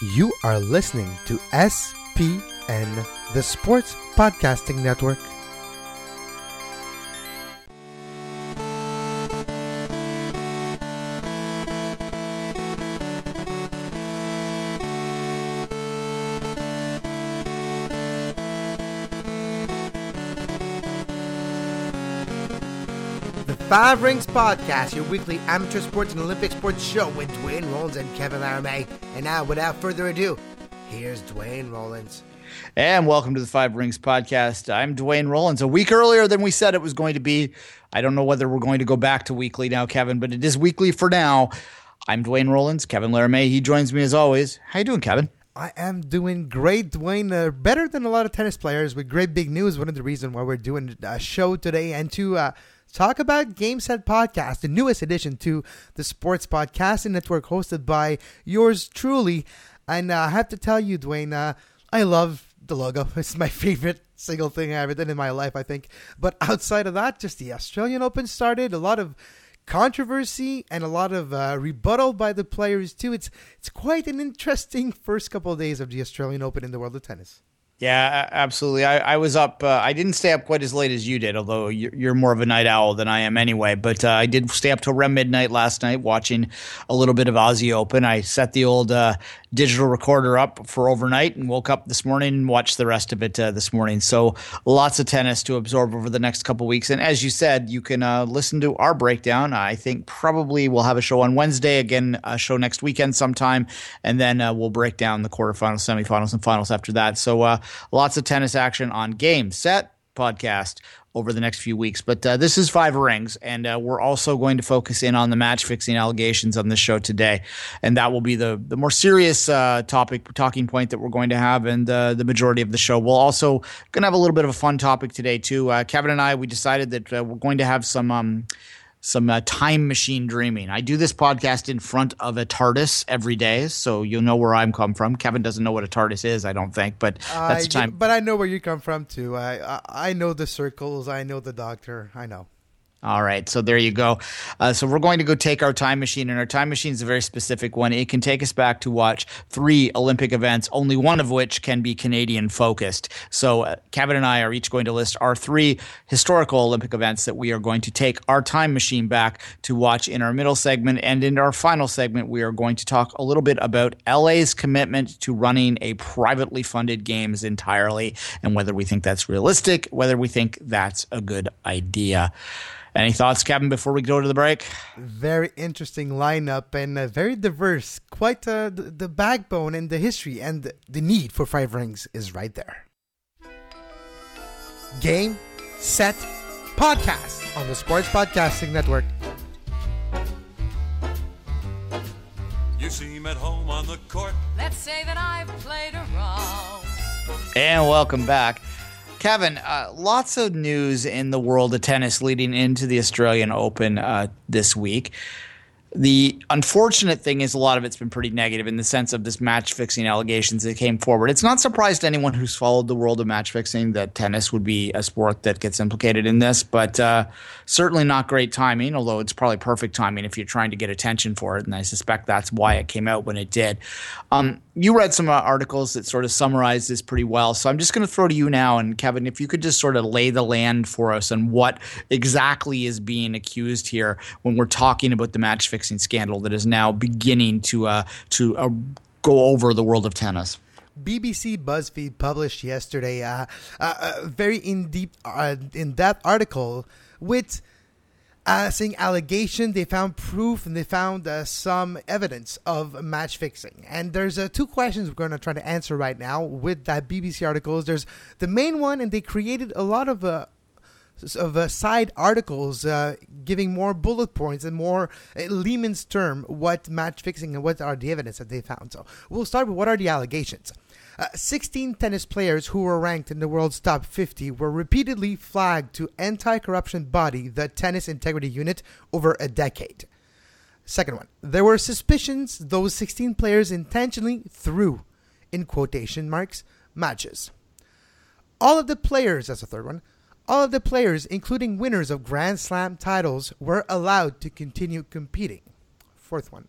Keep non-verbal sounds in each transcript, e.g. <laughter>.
You are listening to SPN, the Sports Podcasting Network. Five Rings Podcast, your weekly amateur sports and Olympic sports show with Dwayne Rollins and Kevin Laramie. And now, without further ado, here's Dwayne Rollins. And welcome to the Five Rings Podcast. I'm Dwayne Rollins. A week earlier than we said it was going to be. I don't know whether we're going to go back to weekly now, Kevin, but it is weekly for now. I'm Dwayne Rollins. Kevin Laramie. He joins me as always. How you doing, Kevin? I am doing great, Dwayne. Uh, better than a lot of tennis players with great big news. One of the reasons why we're doing a show today and to uh, talk about Game Set Podcast, the newest addition to the Sports Podcasting Network, hosted by yours truly. And uh, I have to tell you, Dwayne, uh, I love the logo. <laughs> It's my favorite single thing I ever did in my life, I think. But outside of that, just the Australian Open started. A lot of controversy and a lot of uh, rebuttal by the players too. It's it's quite an interesting first couple of days of the Australian Open in the world of tennis. Yeah, absolutely. I, I was up. Uh, I didn't stay up quite as late as you did, although you're, you're more of a night owl than I am anyway. But uh, I did stay up till around midnight last night watching a little bit of Aussie Open. I set the old uh, digital recorder up for overnight and woke up this morning and watched the rest of it uh, this morning. So lots of tennis to absorb over the next couple weeks. And as you said, you can uh, listen to our breakdown. I think probably we'll have a show on Wednesday, again, a show next weekend sometime, and then uh, we'll break down the quarterfinals, semifinals, and finals after that. So uh, lots of tennis action on Game Set podcast over the next few weeks. But uh, this is Five Rings, and uh, we're also going to focus in on the match fixing allegations on this show today, and that will be the the more serious uh, topic talking point that we're going to have, and uh, the majority of the show. We'll also going to have a little bit of a fun topic today too. Uh, Kevin and I we decided that uh, we're going to have some. Um, some uh, time machine dreaming. I do this podcast in front of a TARDIS every day, so you'll know where I'm come from. Kevin doesn't know what a TARDIS is, I don't think, but that's I- time. But I know where you come from too. I, I I know the circles. I know the doctor. I know. All right, so there you go. Uh, so we're going to go take our time machine, and our time machine is a very specific one. It can take us back to watch three Olympic events, only one of which can be Canadian focused. So uh, Kevin and I are each going to list our three historical Olympic events that we are going to take our time machine back to watch in our middle segment, and in our final segment, we are going to talk a little bit about LA's commitment to running a privately funded games entirely, and whether we think that's realistic, whether we think that's a good idea. Any thoughts, Kevin, before we go to the break? Very interesting lineup and uh, very diverse. Quite uh, the, the backbone and the history and the need for five rings is right there. Game, set, podcast on the Sports Podcasting Network. You seem at home on the court. Let's say that I've played around. And welcome back. Kevin, uh, lots of news in the world of tennis leading into the Australian Open uh, this week. The unfortunate thing is a lot of it's been pretty negative in the sense of this match fixing allegations that came forward. It's not surprised to anyone who's followed the world of match fixing that tennis would be a sport that gets implicated in this, but uh, certainly not great timing, although it's probably perfect timing if you're trying to get attention for it. And I suspect that's why it came out when it did. Um, you read some uh, articles that sort of summarize this pretty well. So I'm just going to throw to you now. And Kevin, if you could just sort of lay the land for us on what exactly is being accused here when we're talking about the match fixing scandal that is now beginning to uh, to uh, go over the world of tennis. BBC BuzzFeed published yesterday uh, a, a very in deep, uh, in depth article with uh, saying allegation. They found proof and they found uh, some evidence of match fixing. And there's uh, two questions we're going to try to answer right now with that BBC article. There's the main one, and they created a lot of. Uh, of uh, side articles uh, giving more bullet points and more layman's term what match fixing and what are the evidence that they found. So we'll start with what are the allegations. Uh, 16 tennis players who were ranked in the world's top 50 were repeatedly flagged to anti-corruption body, the Tennis Integrity Unit, over a decade. Second one, there were suspicions those 16 players intentionally threw, in quotation marks, matches. All of the players, that's the third one, all of the players, including winners of Grand Slam titles, were allowed to continue competing. Fourth one.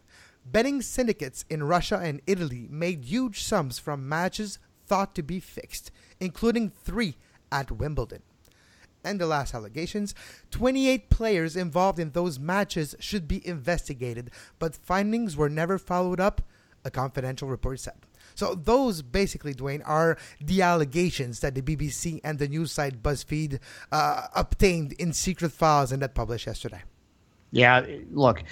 Betting syndicates in Russia and Italy made huge sums from matches thought to be fixed, including three at Wimbledon. And the last allegations 28 players involved in those matches should be investigated, but findings were never followed up, a confidential report said. So, those basically, Dwayne, are the allegations that the BBC and the news site BuzzFeed uh, obtained in secret files and that published yesterday. Yeah, look,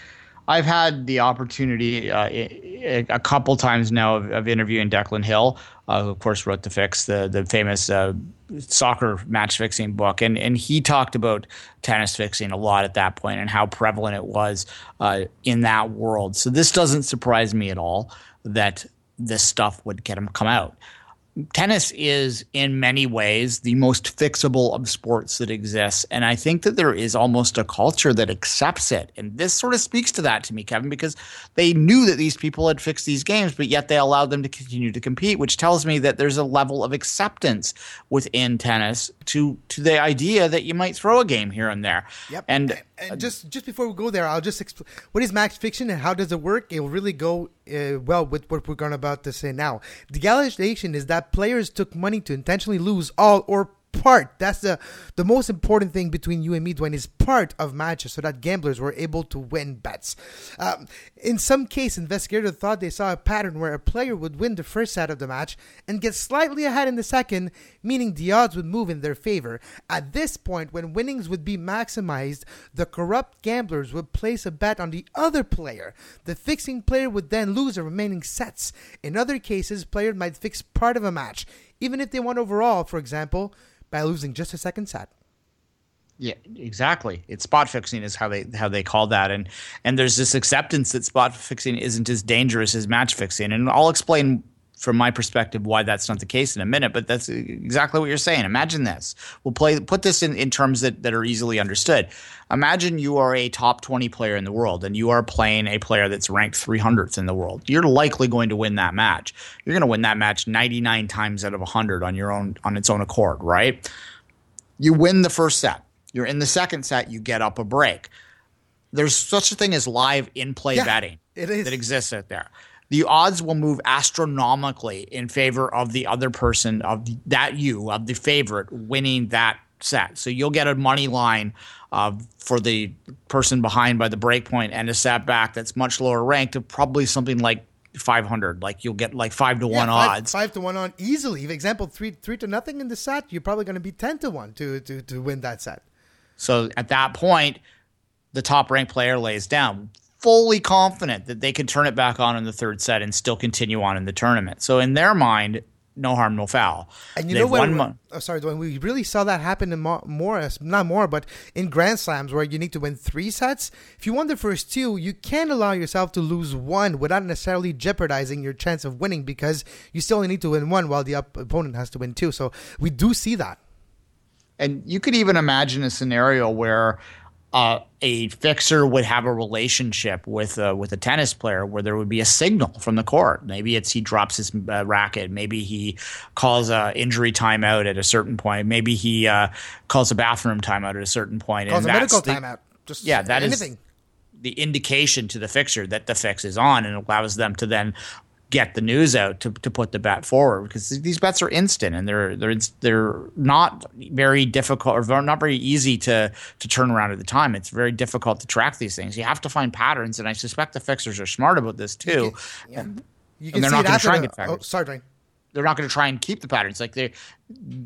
I've had the opportunity uh, a couple times now of, of interviewing Declan Hill, uh, who of course wrote the fix, the the famous uh, soccer match fixing book, and and he talked about tennis fixing a lot at that point and how prevalent it was uh, in that world. So this doesn't surprise me at all that this stuff would get him come out tennis is in many ways the most fixable of sports that exists and i think that there is almost a culture that accepts it. And this sort of speaks to that to me kevin because they knew that these people had fixed these games but yet they allowed them to continue to compete which tells me that there's a level of acceptance within tennis to to the idea that you might throw a game here and there. Yep. And, and just just before we go there i'll just explain what is match fixing and how does it work? It will really go uh, well with what we're going about to say now. The allegation is that players took money to intentionally lose all or part. That's the the most important thing between you and me, Dwayne, is part of matches so that gamblers were able to win bets. Um, in some case, investigators thought they saw a pattern where a player would win the first set of the match and get slightly ahead in the second, meaning the odds would move in their favor. At this point, when winnings would be maximized, the corrupt gamblers would place a bet on the other player. The fixing player would then lose the remaining sets. In other cases, players might fix part of a match, even if they won overall, for example by losing just a second set. Yeah, exactly. It's spot fixing is how they how they call that, and and there's this acceptance that spot fixing isn't as dangerous as match fixing, and I'll explain from my perspective why that's not the case in a minute. But that's exactly what you're saying. Imagine this. We'll play put this in, in terms that, that are easily understood. Imagine you are a top 20 player in the world and you are playing a player that's ranked 300th in the world. You're likely going to win that match. You're going to win that match 99 times out of 100 on your own on its own accord, right? You win the first set. You're in the second set, you get up a break. There's such a thing as live in play yeah, betting it is. that exists out there the odds will move astronomically in favor of the other person of the, that you of the favorite winning that set. So you'll get a money line uh, for the person behind by the break point and a set back that's much lower ranked of probably something like 500 like you'll get like 5 to yeah, 1 five, odds. 5 to 1 on easily. For example 3 3 to nothing in the set you're probably going to be 10 to 1 to to to win that set. So at that point the top ranked player lays down fully confident that they could turn it back on in the third set and still continue on in the tournament. So in their mind, no harm, no foul. And you They've know what? Mo- oh, sorry, Dwayne. We really saw that happen in more, more, not more, but in Grand Slams where you need to win three sets. If you won the first two, you can't allow yourself to lose one without necessarily jeopardizing your chance of winning because you still only need to win one while the op- opponent has to win two. So we do see that. And you could even imagine a scenario where uh, a fixer would have a relationship with uh, with a tennis player where there would be a signal from the court. Maybe it's he drops his uh, racket. Maybe he calls a injury timeout at a certain point. Maybe he uh, calls a bathroom timeout at a certain point. Calls and a medical the, timeout. Just yeah, that anything. is the indication to the fixer that the fix is on and allows them to then get the news out to, to put the bet forward because these bets are instant and they're they're they're not very difficult or not very easy to to turn around at the time. It's very difficult to track these things. You have to find patterns, and I suspect the fixers are smart about this too. You can, yeah. you can and they're not going to try and get patterns. Oh, sorry, Dwayne they're not going to try and keep the patterns. Like they're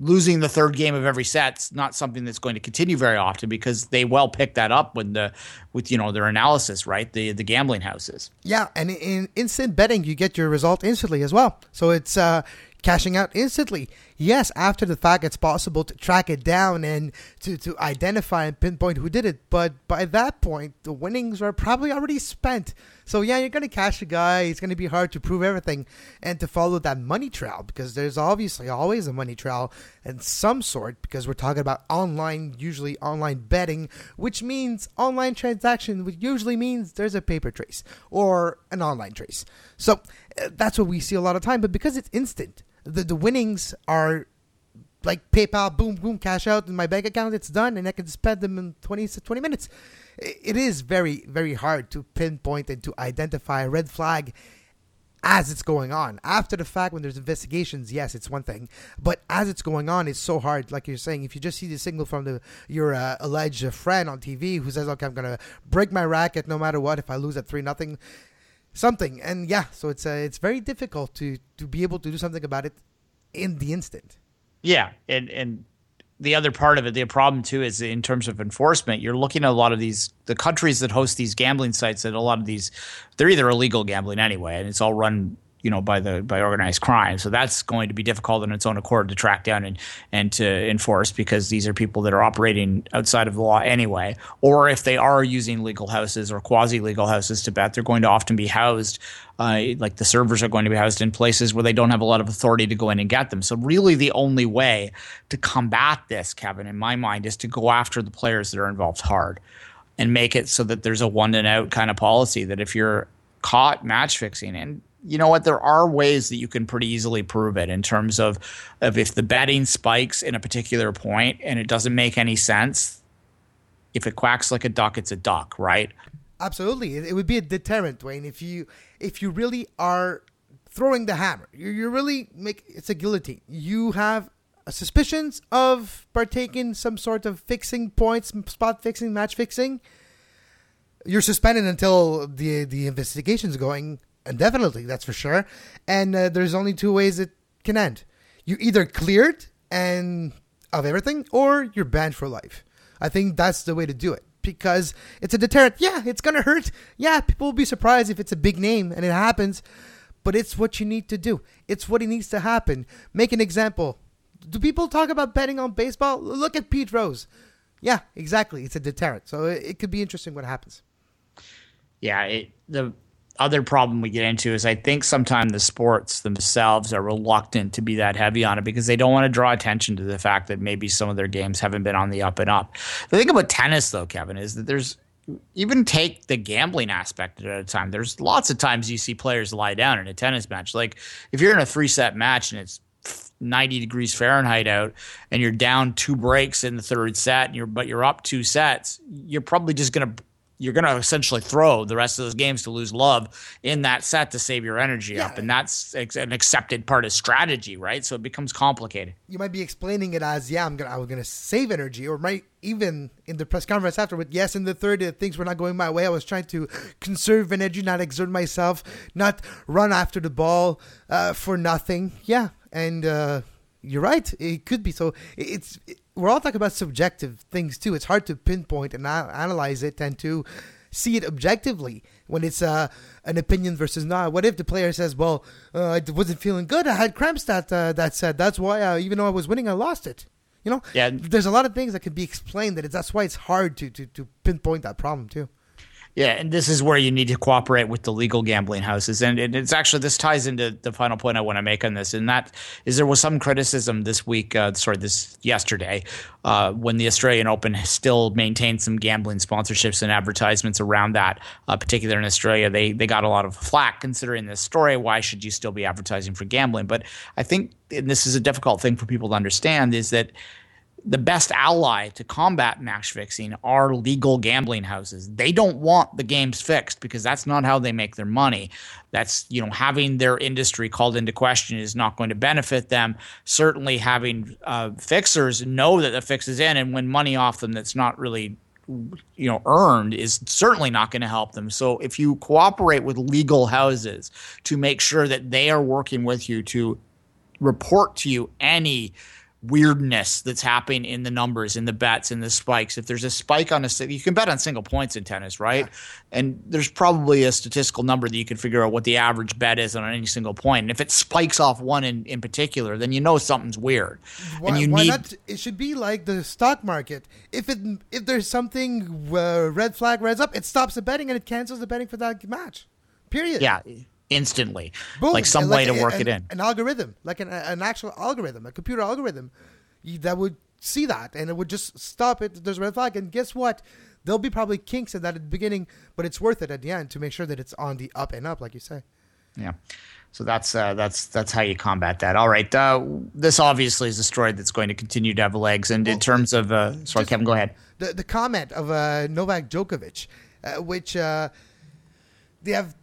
losing the third game of every set's not something that's going to continue very often because they well pick that up when the with you know their analysis, right? The the gambling houses. Yeah, and in instant betting, you get your result instantly as well. So it's uh, cashing out instantly. Yes, after the fact, it's possible to track it down and to, to identify and pinpoint who did it. But by that point, the winnings are probably already spent. So yeah, you're going to cash a guy. It's going to be hard to prove everything and to follow that money trail because there's obviously always a money trail and some sort because we're talking about online, usually online betting, which means online transaction, which usually means there's a paper trace or an online trace. So uh, that's what we see a lot of time. But because it's instant, the, the winnings are like PayPal, boom, boom, cash out in my bank account. It's done, and I can spend them in 20, 20 minutes. It is very, very hard to pinpoint and to identify a red flag as it's going on. After the fact, when there's investigations, yes, it's one thing. But as it's going on, it's so hard. Like you're saying, if you just see the signal from the your uh, alleged friend on TV who says, "Okay, I'm gonna break my racket no matter what if I lose at three nothing," something, and yeah, so it's uh, it's very difficult to to be able to do something about it in the instant. Yeah, and and the other part of it, the problem too, is in terms of enforcement. You're looking at a lot of these the countries that host these gambling sites, and a lot of these they're either illegal gambling anyway, and it's all run you know by the by organized crime. So that's going to be difficult in its own accord to track down and and to enforce because these are people that are operating outside of the law anyway. Or if they are using legal houses or quasi legal houses to bet, they're going to often be housed. Uh, like the servers are going to be housed in places where they don't have a lot of authority to go in and get them. So really, the only way to combat this, Kevin, in my mind, is to go after the players that are involved hard and make it so that there's a one and out kind of policy that if you're caught match fixing and you know what? There are ways that you can pretty easily prove it in terms of, of if the betting spikes in a particular point and it doesn't make any sense. If it quacks like a duck, it's a duck, right? Absolutely, it, would be a deterrent, Wayne. If you if you really are throwing the hammer, you you really make it's a guillotine. You have suspicions of partaking some sort of fixing points, spot fixing, match fixing. You're suspended until the the investigation's going indefinitely. That's for sure. And uh, there's only two ways it can end. You either cleared and of everything, or you're banned for life. I think that's the way to do it because it's a deterrent. Yeah, it's gonna hurt. Yeah, people will be surprised if it's a big name and it happens, but it's what you need to do. It's what it needs to happen. Make an example. Do people talk about betting on baseball? Look at Pete Rose. Yeah, exactly. It's a deterrent. So it, it could be interesting what happens. Yeah, it, the other problem we get into is I think sometimes the sports themselves are reluctant to be that heavy on it because they don't want to draw attention to the fact that maybe some of their games haven't been on the up and up. The thing about tennis, though, Kevin, is that there's even take the gambling aspect at a time. There's lots of times you see players lie down in a tennis match. Like if you're in a three set match and it's 90 degrees Fahrenheit out and you're down two breaks in the third set and you're but you're up two sets, you're probably just going to you're going to essentially throw the rest of those games to lose love in that set to save your energy Yeah. up. And that's ex- an accepted part of strategy, right? So it becomes complicated. you might be explaining it as, yeah, I'm gonna, I was gonna save energy, or might even in the press conference afterward, yes, in the third, things were not going my way. I was trying to conserve energy, not exert myself, not run after the ball uh, for nothing. Yeah, and uh, you're right. It could be so. it- It's we're all talking about subjective things too. It's hard to pinpoint and analyze it and to see it objectively when it's uh, an opinion versus not. What if the player says, "Well, uh, I wasn't feeling good. I had cramps that uh, that said. That's why, uh, even though I was winning, I lost it." You know, Yeah. There's a lot of things that can be explained. That it's, that's why it's hard to, to to pinpoint that problem too. Yeah, and this is where you need to cooperate with the legal gambling houses. And, and it's actually, this ties into the final point I want to make on this. And that is there was some criticism this week, uh, sorry, this yesterday, uh, when the Australian Open still maintained some gambling sponsorships and advertisements around that, uh, particularly in Australia. They, they got a lot of flack considering this story. Why should you still be advertising for gambling? But I think, and this is a difficult thing for people to understand, is that the best ally to combat match fixing are legal gambling houses. They don't want the games fixed because that's not how they make their money. That's, you know, having their industry called into question is not going to benefit them. Certainly having uh, fixers know that the fix is in and win money off them that's not really you know earned is certainly not going to help them so if you cooperate with legal houses to make sure that they are working with you to report to you any weirdness that's happening in the numbers, in the bets, in the spikes. If there's a spike on a, you can bet on single points in tennis, right? And there's probably a statistical number that you can figure out what the average bet is on any single point. And if it spikes off one in, in particular, then you know something's weird. Why, and you need not? It should be like the stock market. If it if there's something uh, red flag red up, it stops the betting and it cancels the betting for that match. Period. yeah, instantly, Boom. like some And way to work an, it in. An algorithm, like an, an actual algorithm, a computer algorithm, that would see that and it would just stop it. There's a red flag, and guess what? There'll be probably kinks in that at the beginning, but it's worth it at the end to make sure that it's on the up and up, like you say. Yeah. So that's uh, that's that's how you combat that. All right. Uh, this obviously is a story that's going to continue to have legs. And in terms of, uh, sorry, just- Kevin, go ahead. the the comment of uh, Novak Djokovic, uh, which uh, they have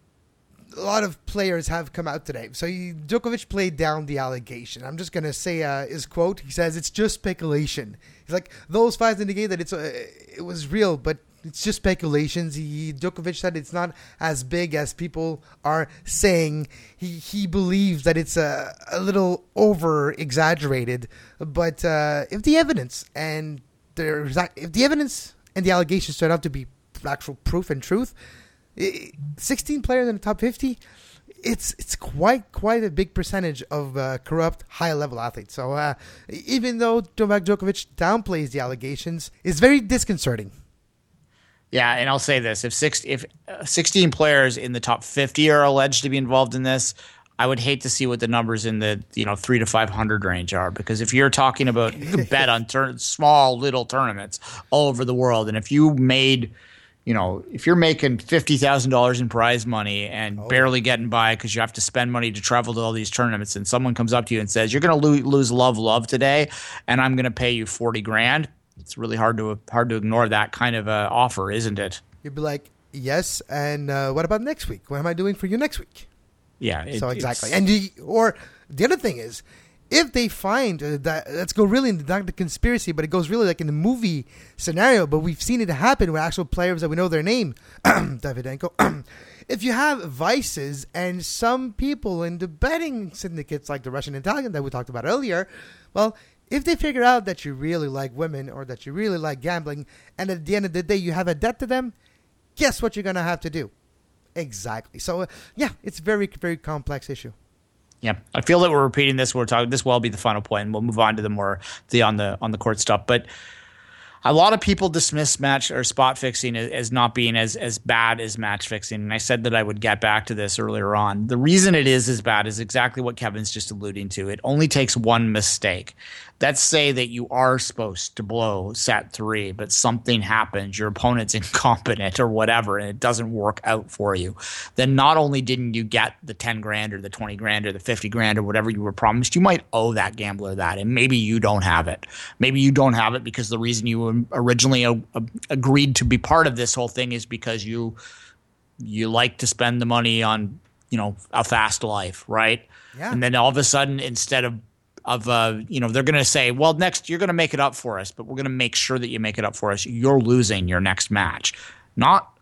a lot of players have come out today. So he, Djokovic played down the allegation. I'm just gonna say uh, his quote. He says it's just speculation. He's like those facts indicate that it's uh, it was real, but it's just speculations. He Djokovic said it's not as big as people are saying. He he believes that it's a, a little over exaggerated, but uh, if the evidence and there's if the evidence and the allegations turn out to be actual proof and truth, 16 players in the top 50 it's it's quite quite a big percentage of uh, corrupt high level athletes. So uh, even though Novak Djokovic downplays the allegations it's very disconcerting. Yeah, and I'll say this: if six, if uh, sixteen players in the top fifty are alleged to be involved in this, I would hate to see what the numbers in the you know three to five hundred range are. Because if you're talking about you bet on <laughs> tur- small little tournaments all over the world, and if you made you know, if you're making fifty thousand dollars in prize money and barely getting by because you have to spend money to travel to all these tournaments, and someone comes up to you and says you're going to lo- lose love, love today, and I'm going to pay you forty grand, it's really hard to hard to ignore that kind of uh, offer, isn't it? you'd be like yes and uh, what about next week what am I doing for you next week Yeah. it- so exactly and you, or the other thing is if they find uh, that let's go really into the conspiracy but it goes really like in the movie scenario but we've seen it happen with actual players that we know their name. <clears throat> Davydenko. <clears throat> If you have vices and some people in the betting syndicates like the russian italian that we talked about earlier well if they figure out that you really like women or that you really like gambling and at the end of the day you have a debt to them guess what you're going to have to do? Exactly. So uh, yeah it's very very complex issue Yeah, I feel that we're repeating this. We're talking. This will be the final point, and we'll move on to the more the on the on the court stuff. But a lot of people dismiss match or spot fixing as, as not being as as bad as match fixing, and I said that I would get back to this earlier on. The reason it is as bad is exactly what Kevin's just alluding to. It only takes one mistake. Let's say that you are supposed to blow set three, but something happens, your opponent's <laughs> incompetent or whatever, and it doesn't work out for you. Then not only didn't you get the 10 grand or the 20 grand or the 50 grand or whatever you were promised, you might owe that gambler that. And maybe you don't have it. Maybe you don't have it because the reason you originally uh, uh, agreed to be part of this whole thing is because you you like to spend the money on you know a fast life right Yeah. and then all of a sudden instead of of uh you know they're going to say well next you're going to make it up for us but we're going to make sure that you make it up for us you're losing your next match not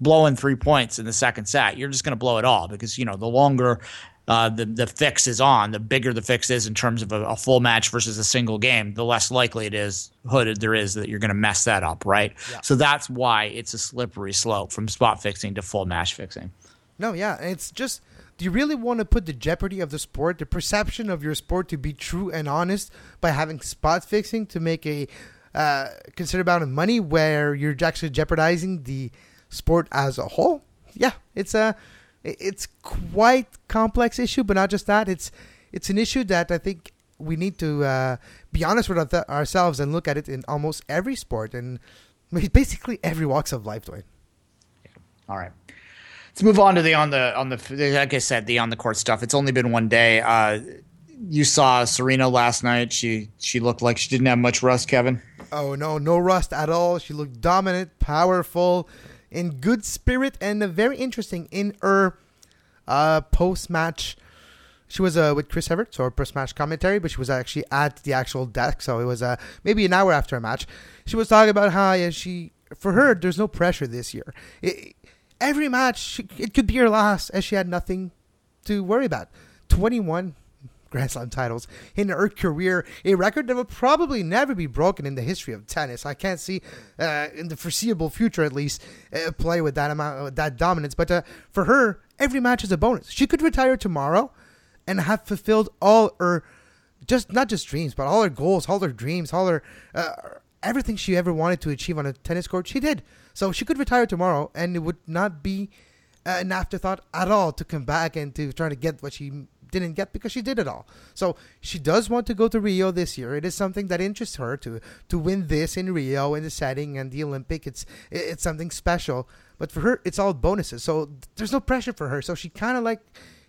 blowing three points in the second set you're just going to blow it all because you know the longer uh, the the fix is on, the bigger the fix is in terms of a, a full match versus a single game, the less likely it is hooded there is that you're going to mess that up, right? So that's why it's a slippery slope from spot fixing to full match fixing. No, yeah, it's just. Do you really want to put the jeopardy of the sport, the perception of your sport, to be true and honest by having spot fixing to make a uh, considerable amount of money, where you're actually jeopardizing the sport as a whole? Yeah, it's a it's quite complex issue, but not just that. It's it's an issue that I think we need to uh, be honest with our- ourselves and look at it in almost every sport and <laughs> basically every walks of life, Dwayne. All right. Let's move on to the on the on the like I said the on the court stuff. It's only been one day. Uh, you saw Serena last night. She she looked like she didn't have much rust, Kevin. Oh no, no rust at all. She looked dominant, powerful, in good spirit, and very interesting in her uh, post match. She was uh, with Chris Evert, so her post match commentary, but she was actually at the actual desk, so it was uh, maybe an hour after a match. She was talking about how yeah, she, for her, there's no pressure this year. It, every match, it could be her last, as she had nothing to worry about. 21 Grand Slam titles in her career, a record that will probably never be broken in the history of tennis. I can't see uh, in the foreseeable future, at least, uh, play with that amount, with that dominance. But uh, for her, every match is a bonus. She could retire tomorrow and have fulfilled all her, just not just dreams, but all her goals, all her dreams, all her uh, everything she ever wanted to achieve on a tennis court. She did. So she could retire tomorrow, and it would not be an afterthought at all to come back and to try to get what she didn't get because she did it all. So she does want to go to Rio this year. It is something that interests her to to win this in Rio in the setting and the Olympic. It's it's something special. But for her, it's all bonuses. So there's no pressure for her. So she kind of like,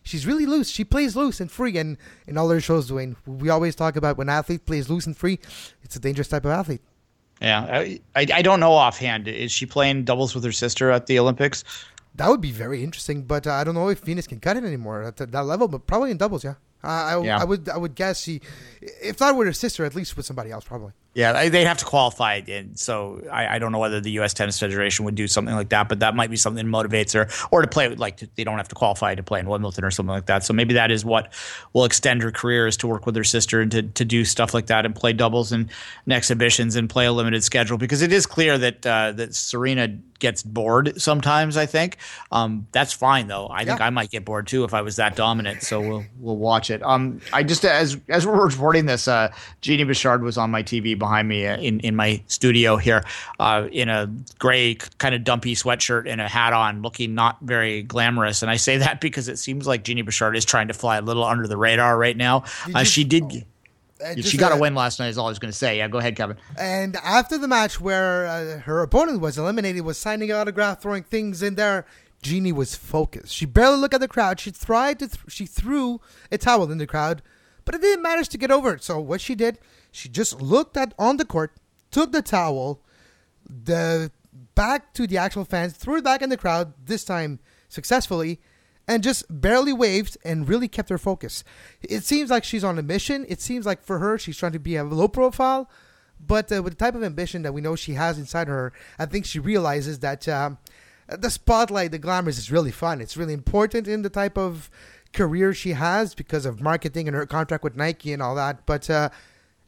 she's really loose. She plays loose and free. And in all her shows, Dwayne, we always talk about when athlete plays loose and free, it's a dangerous type of athlete. Yeah, I, I, I don't know offhand. Is she playing doubles with her sister at the Olympics? That would be very interesting, but uh, I don't know if Venus can cut it anymore at that level. But probably in doubles, yeah. Uh, I, Yeah. I would I would guess she, if not with her sister, at least with somebody else, probably. Yeah, they- they'd have to qualify, and so I, I don't know whether the U.S. Tennis Federation would do something like that, but that might be something that motivates her, or to play like they don't have to qualify to play in Wimbledon or something like that. So maybe that is what will extend her career is to work with her sister and to, to do stuff like that and play doubles and, and exhibitions and play a limited schedule because it is clear that uh, that Serena gets bored sometimes. I think um, that's fine though. I think I might get bored too if I was that dominant. So we'll we'll watch it. Um, I just as as we're reporting this, uh, Genie Bouchard was on my TV behind me uh, in in my studio here, uh, in a gray kind of dumpy sweatshirt and a hat on, looking not very glamorous. And I say that <laughs> because it seems like Genie Bouchard is trying to fly a little under the radar right now. Did Uh, you- she did. Uh, She just, got a uh, win last night. Is all I was going to say. Yeah, go ahead, Kevin. And after the match where uh, her opponent was eliminated, was signing autograph, throwing things in there, Genie was focused. She barely looked at the crowd. She tried to, th- she threw a towel in the crowd, but it didn't manage to get over it. So what she did, she just looked at on the court, took the towel, the back to the actual fans, threw it back in the crowd. This time successfully. And just barely waved and really kept her focus. It seems like she's on a mission. It seems like for her, she's trying to be a low profile, but uh, with the type of ambition that we know she has inside her, I think she realizes that um, the spotlight, the glamour is really fun. It's really important in the type of career she has because of marketing and her contract with Nike and all that. But uh,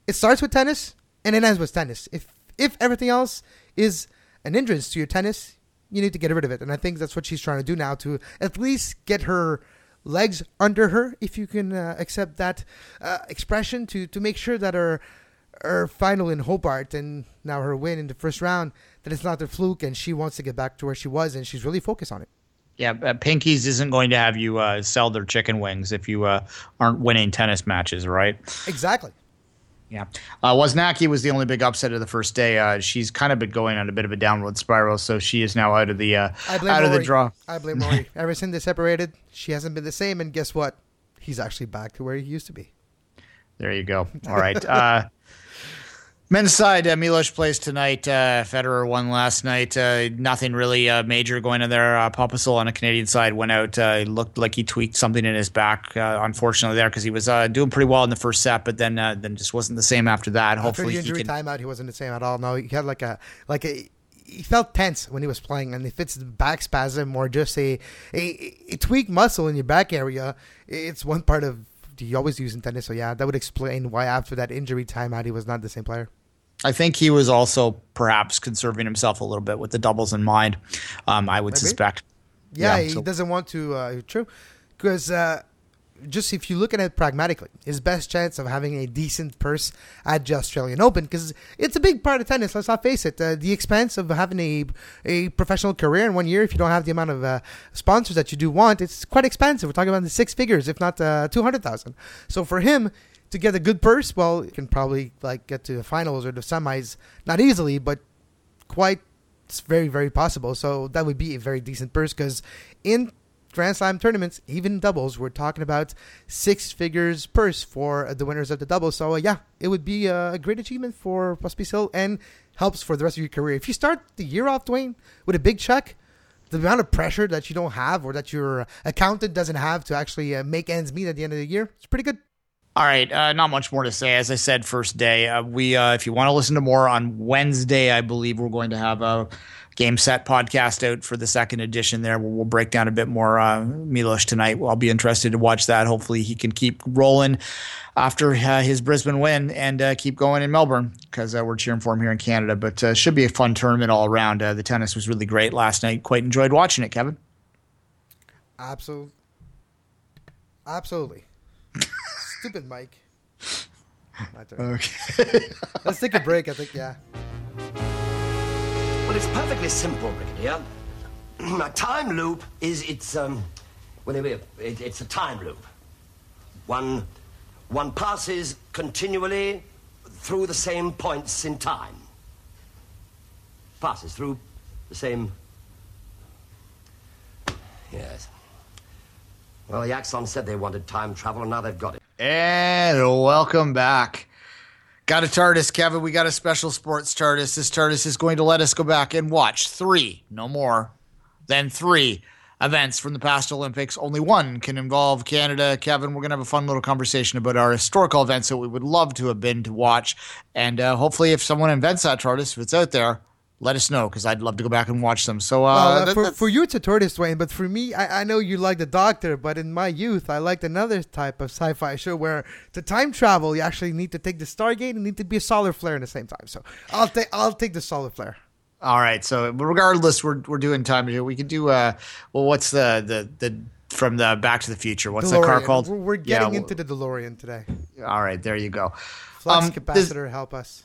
it starts with tennis and it ends with tennis. If if everything else is an hindrance to your tennis, you need to get rid of it. And I think that's what she's trying to do now to at least get her legs under her, if you can uh, accept that uh, expression, to to make sure that her her final in Hobart and now her win in the first round that it's not a fluke and she wants to get back to where she was and she's really focused on it. Yeah, uh, Pinty's isn't going to have you uh, sell their chicken wings if you uh, aren't winning tennis matches, right? Exactly. Yeah. Uh, Wozniacki was the only big upset of the first day. Uh, she's kind of been going on a bit of a downward spiral, so she is now out of the uh, out of the draw. I blame Rory. <laughs> Ever since they separated, she hasn't been the same. And guess what? He's actually back to where he used to be. There you go. All right. Uh, men's side, uh, Milos plays tonight. Uh, Federer won last night. Uh, nothing really uh, major going on there. Uh, on the Canadian side went out. Uh, it looked like he tweaked something in his back, uh, unfortunately, there because he was uh, doing pretty well in the first set, but then uh, then just wasn't the same after that. After Hopefully, the he injury can. timeout, he wasn't the same at all. No, he had like a like a. He felt tense when he was playing, and if it's back spasm or just a, a a tweaked muscle in your back area, it's one part of you always use in tennis. So yeah, that would explain why after that injury timeout, he was not the same player. I think he was also perhaps conserving himself a little bit with the doubles in mind. Um, I would Maybe. suspect. Yeah, Yeah, he so- doesn't want to. Uh, true, because uh, just if you look at it pragmatically, his best chance of having a decent purse at the Australian Open, because it's a big part of tennis. Let's not face it. Uh, the expense of having a a professional career in one year, if you don't have the amount of uh, sponsors that you do want, it's quite expensive. We're talking about the six figures, if not uh, two hundred thousand. So for him. To get a good purse, well, you can probably like get to the finals or the semis, not easily, but quite it's very very possible. So that would be a very decent purse because in Grand Slam tournaments, even doubles, we're talking about six figures purse for the winners of the doubles. So uh, yeah, it would be uh, a great achievement for Pospisil and helps for the rest of your career. If you start the year off, Dwayne, with a big check. The amount of pressure that you don't have, or that your accountant doesn't have to actually uh, make ends meet at the end of the year, it's pretty good. All right, uh, not much more to say. As I said, first day. Uh, we, uh, if you want to listen to more on Wednesday, I believe we're going to have a game set podcast out for the second edition. There, we'll, we'll break down a bit more uh, Milos tonight. I'll be interested to watch that. Hopefully, he can keep rolling after uh, his Brisbane win and uh, keep going in Melbourne because we're cheering for him here in Canada. But uh, should be a fun tournament all around. The tennis was really great last night. Quite enjoyed watching it, Kevin. Absolutely. Absolutely. Stupid Mike. My turn. Okay. <laughs> Let's take a break. I think, yeah. Well, it's perfectly simple, Brigadier. <clears throat> a time loop is it's um, well, it, it, it's a time loop. One, one passes continually through the same points in time. Passes through the same Yes. Well, the Axon said they wanted time travel, and now they've got it. And welcome back. Got a TARDIS, Kevin. We got a special sports TARDIS. This TARDIS is going to let us go back and watch three, no more than three events from the past Olympics. Only one can involve Canada. Kevin, we're going to have a fun little conversation about our historical events that we would love to have been to watch. And uh, hopefully, if someone invents that TARDIS, if it's out there, let us know because I'd love to go back and watch them. So, uh, Well, uh, for, for you, it's a tortoise, Dwayne, but for me, I, I know you like the Doctor, but in my youth, I liked another type of sci fi show where to time travel, you actually need to take the Stargate and need to be a solar flare in the same time. So I'll, take I'll take the solar flare. All right. So regardless, we're we're doing time here. We could do. Uh, well, what's the the the from the Back to the Future? What's the car called? We're, we're Yeah, getting well, into the DeLorean today. All right, there you go. Flux Um, this- capacitor, help us.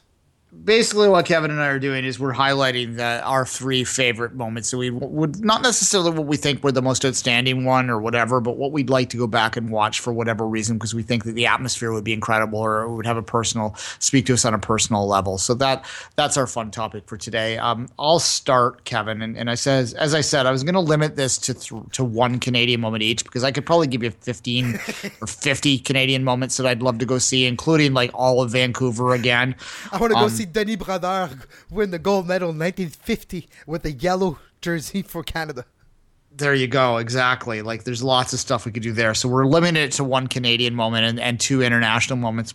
Basically what Kevin and I are doing is we're highlighting the, our three favorite moments. So we would not necessarily what we think were the most outstanding one or whatever, but what we'd like to go back and watch for whatever reason because we think that the atmosphere would be incredible or it would have a personal speak to us on a personal level. So that that's our fun topic for today. Um, I'll start, Kevin, and, and I says as I said, I was going to limit this to th- to one Canadian moment each because I could probably give you fifteen <laughs> or fifty Canadian moments that I'd love to go see, including like all of Vancouver again. I want to go Um, see Denis Brodeur win the gold medal in 1950 with a yellow jersey for Canada. There you go. Exactly. Like there's lots of stuff we could do there. So we're limited to one Canadian moment and, and two international moments.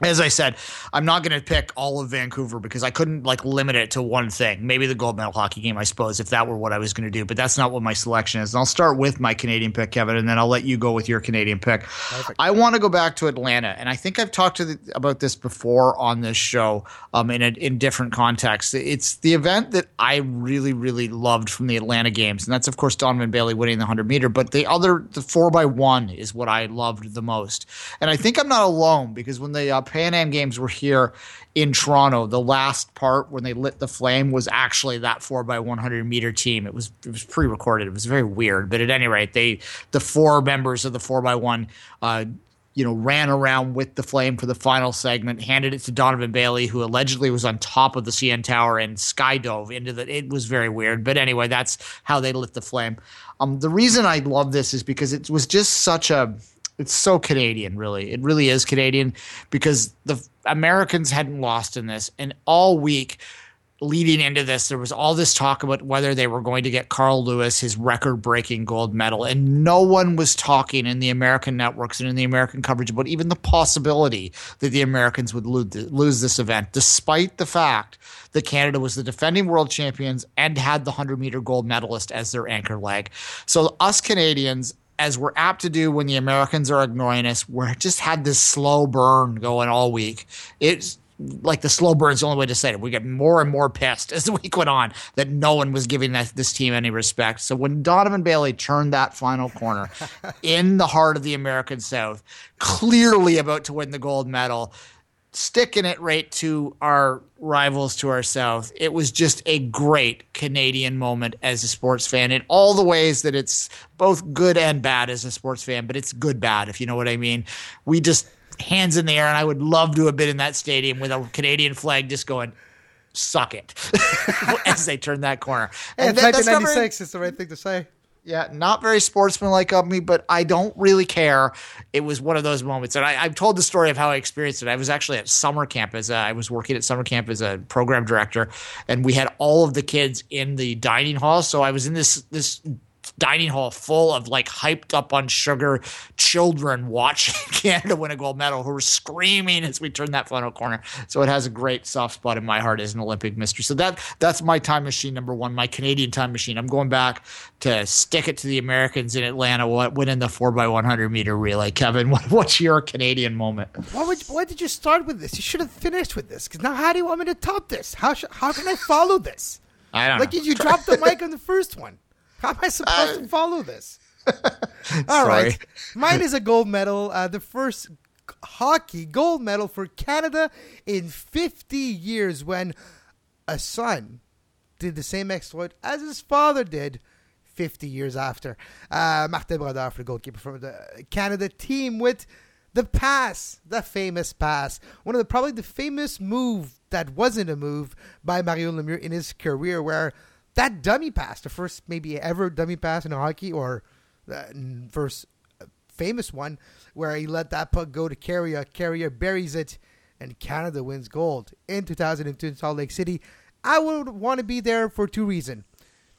As I said, I'm not going to pick all of Vancouver because I couldn't like limit it to one thing. Maybe the gold medal hockey game, I suppose, if that were what I was going to do. But that's not what my selection is. And I'll start with my Canadian pick, Kevin, and then I'll let you go with your Canadian pick. I want to go back to Atlanta, and I think I've talked to the, about this before on this show um, in a, in different contexts. It's the event that I really, really loved from the Atlanta games, and that's of course Donovan Bailey winning the hundred meter. But the other, the four by one, is what I loved the most, and I think I'm not alone because when they uh, Pan Am games were here in Toronto, the last part when they lit the flame was actually that four by one hundred meter team. It was it was pre-recorded. It was very weird, but at any rate, they the four members of the four by one. Uh, you know, ran around with the flame for the final segment, handed it to Donovan Bailey, who allegedly was on top of the CN Tower and skydove into the. It was very weird, but anyway, that's how they lit the flame. Um, the reason I love this is because it was just such a. It's so Canadian, really. It really is Canadian because the Americans hadn't lost in this, and all week leading into this, there was all this talk about whether they were going to get Carl Lewis his record breaking gold medal. And no one was talking in the American networks and in the American coverage about even the possibility that the Americans would lose, this event, despite the fact that Canada was the defending world champions and had the 100 meter gold medalist as their anchor leg. So, us Canadians, as we're apt to do when the Americans are ignoring us, we're just had this slow burn going all week. It's like the slow burn is the only way to say it. We get more and more pissed <laughs> as the week went on that no one was giving that, this team any respect. So when Donovan Bailey turned that final corner <laughs> in the heart of the American South, clearly about to win the gold medal, sticking it right to our rivals to our south. It was just a great Canadian moment as a sports fan in all the ways that it's both good and bad as a sports fan, but it's good bad, if you know what I mean. We just hands in the air, and I would love to have been in that stadium with a Canadian flag just going, suck it, <laughs> as they turn that corner. And And that- it's that's not very- 1996 is the right thing to say. Yeah, not very sportsmanlike of me, but I don't really care. It was one of those moments, and I, I've told the story of how I experienced it. I was actually at summer camp as a, I was working at summer camp as a program director, and we had all of the kids in the dining hall. So I was in this this dining hall full of like hyped up on sugar children watching <laughs> Canada win a gold medal who were screaming as we turned that final corner. So it has a great soft spot in my heart as an Olympic mystery. So that that's my time machine number one, my Canadian time machine. I'm going back to stick it to the Americans in Atlanta what winning the four by one hundred meter relay. Kevin, <laughs> what, what's your Canadian moment? Why, would, why did you start with this? You should have finished with this. Because now, how do you want me to top this? How sh- how can I follow this? I don't Like know. you, you dropped the mic on the first one. How am I supposed to follow this? <laughs> All right, mine <laughs> is a gold medal. Uh, the first hockey gold medal for Canada in 50 years when a son did the same exploit as his father did 50 years after. Uh, Martin Brodeur for the goalkeeper for the Canada team with the pass, the famous pass. One of the probably the famous move that wasn't a move by Mario Lemieux in his career where that dummy pass, the first maybe ever dummy pass in hockey, or the first famous one, where he let that puck go to Kariya. Kariya buries it, and Canada wins gold in 2002 in Salt Lake City. I would want to be there for two reasons: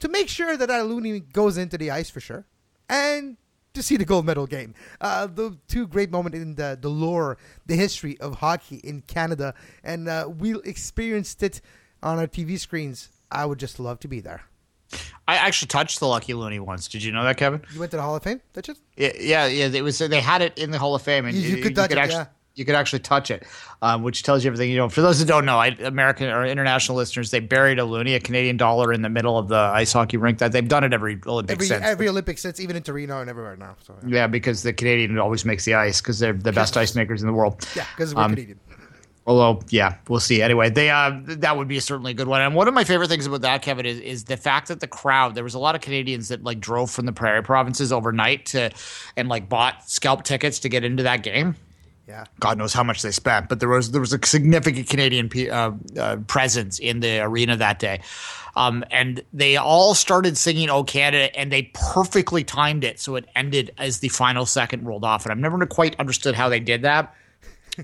to make sure that loonie goes into the ice for sure, and to see the gold medal game. Uh, the two great moments in the, the lore, the history of hockey in Canada, and uh, we experienced it on our TV screens. I would just love to be there. I actually touched the Lucky Loonie once. Did you know that, Kevin? You went to the Hall of Fame, That's you? Yeah, yeah, yeah. It was they had it in the Hall of Fame, and You- you could touch it, actually yeah. you could actually touch it, um, which tells you everything you know. For those that don't know, I, American or international listeners, they buried a Loonie, a Canadian dollar, in the middle of the ice hockey rink. That they've done it every Olympic Every since. every Olympics since, even in Torino and everywhere now. So yeah, yeah, because the Canadian always makes the ice because they're the best ice makers in the world. yeah, because we're Um, Canadian. Although, yeah, we'll see. Anyway, they uh, that would be certainly a good one. And one of my favorite things about that, Kevin, is, is the fact that the crowd. There was a lot of Canadians that like drove from the Prairie provinces overnight to, and like bought scalp tickets to get into that game. Yeah, God knows how much they spent, but there was there was a significant Canadian uh, uh, presence in the arena that day, um, and they all started singing "Oh Canada," and they perfectly timed it so it ended as the final second rolled off. And I've never quite understood how they did that.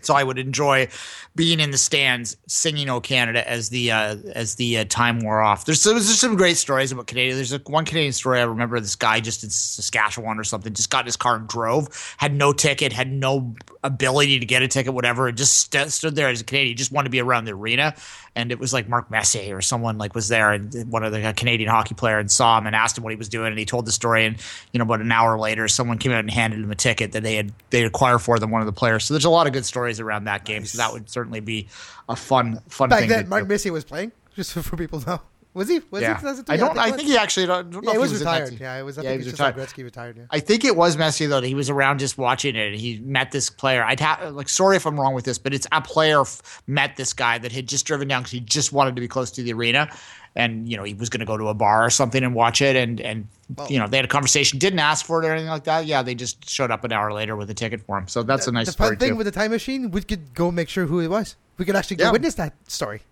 So I would enjoy being in the stands singing "Oh Canada" as the uh, as the uh, time wore off. There's, there's some great stories about Canada. There's a, one Canadian story I remember. This guy just in Saskatchewan or something just got in his car and drove, had no ticket, had no ability to get a ticket, whatever, and just st- stood there as a Canadian. Just wanted to be around the arena, and it was like Mark Messier or someone like was there, and one of the Canadian hockey player, and saw him and asked him what he was doing, and he told the story. And you know, about an hour later, someone came out and handed him a ticket that they had they acquired for them, one of the players. So there's a lot of good stories around that game. So that would certainly be a fun fun back thing. then Mark do. Messier was playing. Just <laughs> for people to know, was he? Was yeah, he? 2002? I don't. I he think he actually. Don't, don't know Yeah, he if was retired. Yeah, it was. I Yeah, think he was just retired. like Gretzky retired. Yeah. I think it was Messi though he was around just watching it. and He met this player. I'd have like sorry if I'm wrong with this, but it's a player f- met this guy that had just driven down because he just wanted to be close to the arena, and you know he was going to go to a bar or something and watch it, and and you know they had a conversation. Didn't ask for it or anything like that. Yeah, they just showed up an hour later with a ticket for him. So that's a nice the story fun thing too. with the time machine, we could go make sure who it was. We could actually go Yeah. witness that story.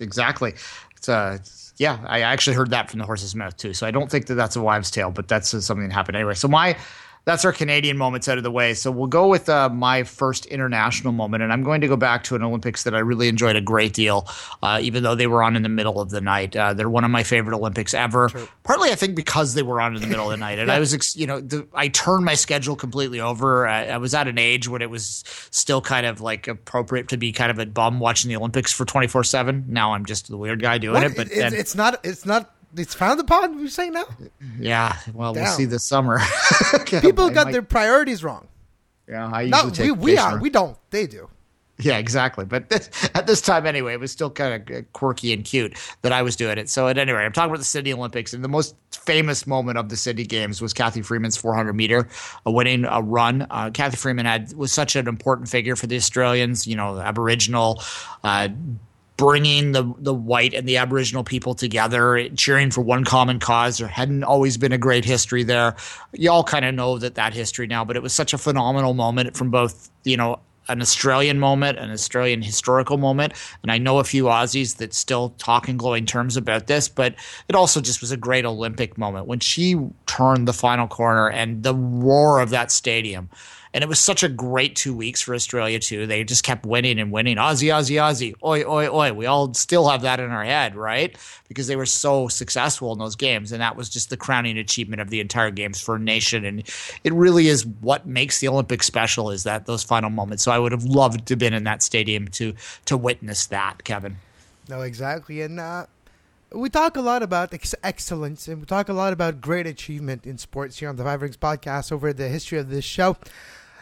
Exactly. It's uh, yeah, I actually heard that from the horse's mouth too. So I don't think that that's a wives' tale, but that's something that happened anyway. So my that's our Canadian moments out of the way. So we'll go with uh, my first international moment, and I'm going to go back to an Olympics that I really enjoyed a great deal, uh, even though they were on in the middle of the night. Uh, they're one of my favorite Olympics ever. Partly, I think, because they were on in the middle of the night, and I was, ex- you know, the, I turned my schedule completely over. I, I was at an age when it was still kind of like appropriate to be kind of a bum watching the Olympics for 24 seven. Now I'm just the weird guy doing What? it, but It- then, it's not. It's not. It's frowned upon. You're saying now? yeah, well, we'll see this summer. <laughs> People got their priorities wrong. Yeah, I usually Not take we. We are. We don't. They do. Yeah, exactly. But this, at this time, anyway, it was still kind of quirky and cute that I was doing it. So, at any rate, I'm talking about the Sydney Olympics, and the most famous moment of the Sydney Games was Kathy Freeman's 400 meter, uh, winning a run. Uh, Kathy Freeman had was such an important figure for the Australians. You know, Aboriginal. Uh, bringing the the white and the aboriginal people together cheering for one common cause there hadn't always been a great history there you all kind of know that that history now but it was such a phenomenal moment from both you know an Australian moment, an Australian historical moment. And I know a few Aussies that still talk in glowing terms about this, but it also just was a great Olympic moment when she turned the final corner and the roar of that stadium. And it was such a great two weeks for Australia too. They just kept winning and winning. Aussie, Aussie, Aussie. Oi, oi, oi. We all still have that in our head, right? Because they were so successful in those games. And that was just the crowning achievement of the entire games for a nation. And it really is what makes the Olympics special is that those final moments. So I would have loved to have been in that stadium to to witness that, Kevin. No, exactly. And uh, we talk a lot about ex- excellence and we talk a lot about great achievement in sports here on the Five Rings podcast over the history of this show.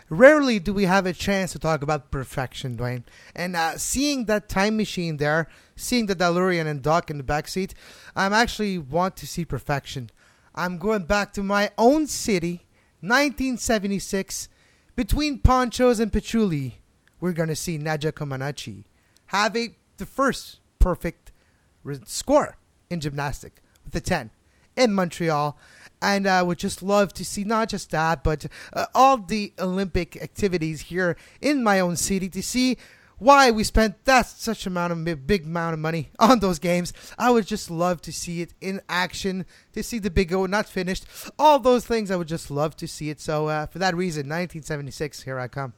Rarely do we have a chance to talk about perfection, Dwayne. And uh, seeing that time machine there, seeing the DeLorean and Doc in the back seat, I'm actually want to see perfection. I'm going back to my own city, 1976, between Ponchos and Patchouli. We're going to see Nadia Comaneci have a the first perfect re- score in gymnastic with a 10 in Montreal. And I would just love to see not just that, but uh, all the Olympic activities here in my own city to see why we spent that such amount of big amount of money <laughs> on those games. I would just love to see it in action, to see the big O not finished, all those things. I would just love to see it. So uh, for that reason, 1976, here I come.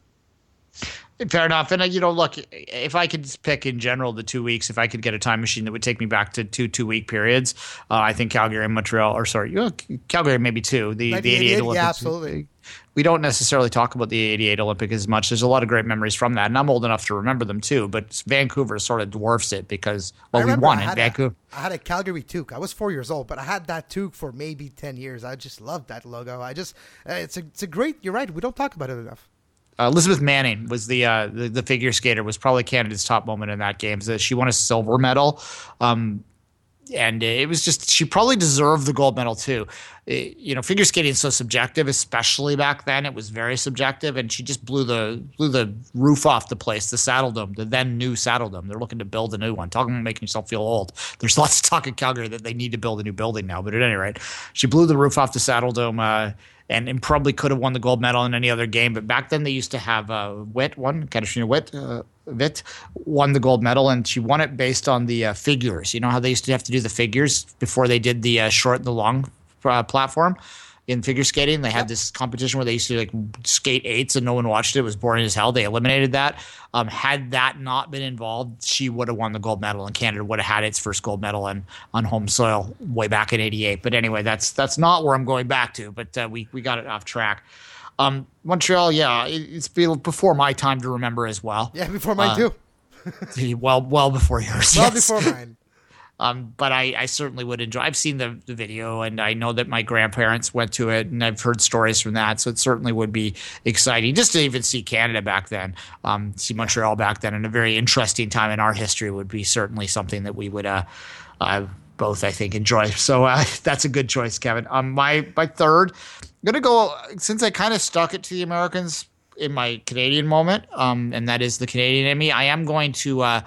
Fair enough. And, uh, you know, look, if I could pick in general the two weeks, if I could get a time machine that would take me back to two two week periods, uh, I think Calgary and Montreal, or sorry, you know, Calgary maybe two, the, the 88 Olympics. Yeah, absolutely. We don't necessarily talk about the 88 Olympic as much. There's a lot of great memories from that. And I'm old enough to remember them too, but Vancouver sort of dwarfs it because, well, we won in Vancouver. A, I had a Calgary toque. I was four years old, but I had that toque for maybe 10 years. I just loved that logo. I just, uh, it's, a, it's a great, you're right. We don't talk about it enough. Uh, Elizabeth Manley was the, uh, the, the figure skater was probably Canada's top moment in that game. So she won a silver medal, um, and it was just she probably deserved the gold medal too. It, you know, figure skating is so subjective, especially back then. It was very subjective, and she just blew the blew the roof off the place, the Saddledome, the then new Saddledome. They're looking to build a new one. Talking about making yourself feel old. There's <laughs> lots of talk in Calgary that they need to build a new building now, but at any rate, she blew the roof off the Saddledome. Uh, and, and probably could have won the gold medal in any other game. But back then they used to have uh, Witt one, Katarina Witt, uh, Witt won the gold medal, and she won it based on the uh, figures. You know how they used to have to do the figures before they did the uh, short and the long uh, platform in figure skating. They had yep. this competition where they used to like skate eights and no one watched it. It was boring as hell. They eliminated that. Um, had that not been involved, she would have won the gold medal, and Canada would have had its first gold medal on, on home soil way back in '88. But anyway, that's that's not where I'm going back to. But uh, we we got it off track. Um, Montreal, yeah, it's before my time to remember as well. Yeah, before mine uh, too. <laughs> well, well before yours. Well yes. before mine. <laughs> Um, but I, I, certainly would enjoy. I've seen the, the, video, and I know that my grandparents went to it, and I've heard stories from that. So it certainly would be exciting just to even see Canada back then, um, see Montreal back then, and a very interesting time in our history would be certainly something that we would uh, uh, both, I think, enjoy. So uh, <laughs> that's a good choice, Kevin. Um, my my third, gonna go since I kind of stuck it to the Americans in my Canadian moment, um, and that is the Canadian in me. I am going to uh,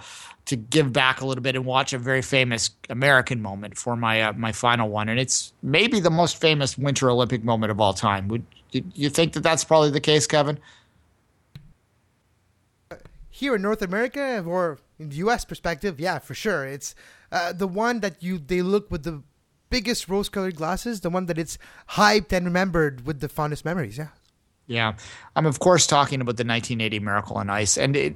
to give back a little bit and watch a very famous American moment for my uh, my final one, and it's maybe the most famous Winter Olympic moment of all time. Would you think that that's probably the case, Kevin? Here in North America or in the U.S. perspective, yeah, for sure, it's uh, the one that you they look with the biggest rose-colored glasses, the one that it's hyped and remembered with the fondest memories. Yeah. Yeah, I'm of course talking about the 1980 Miracle on Ice, and it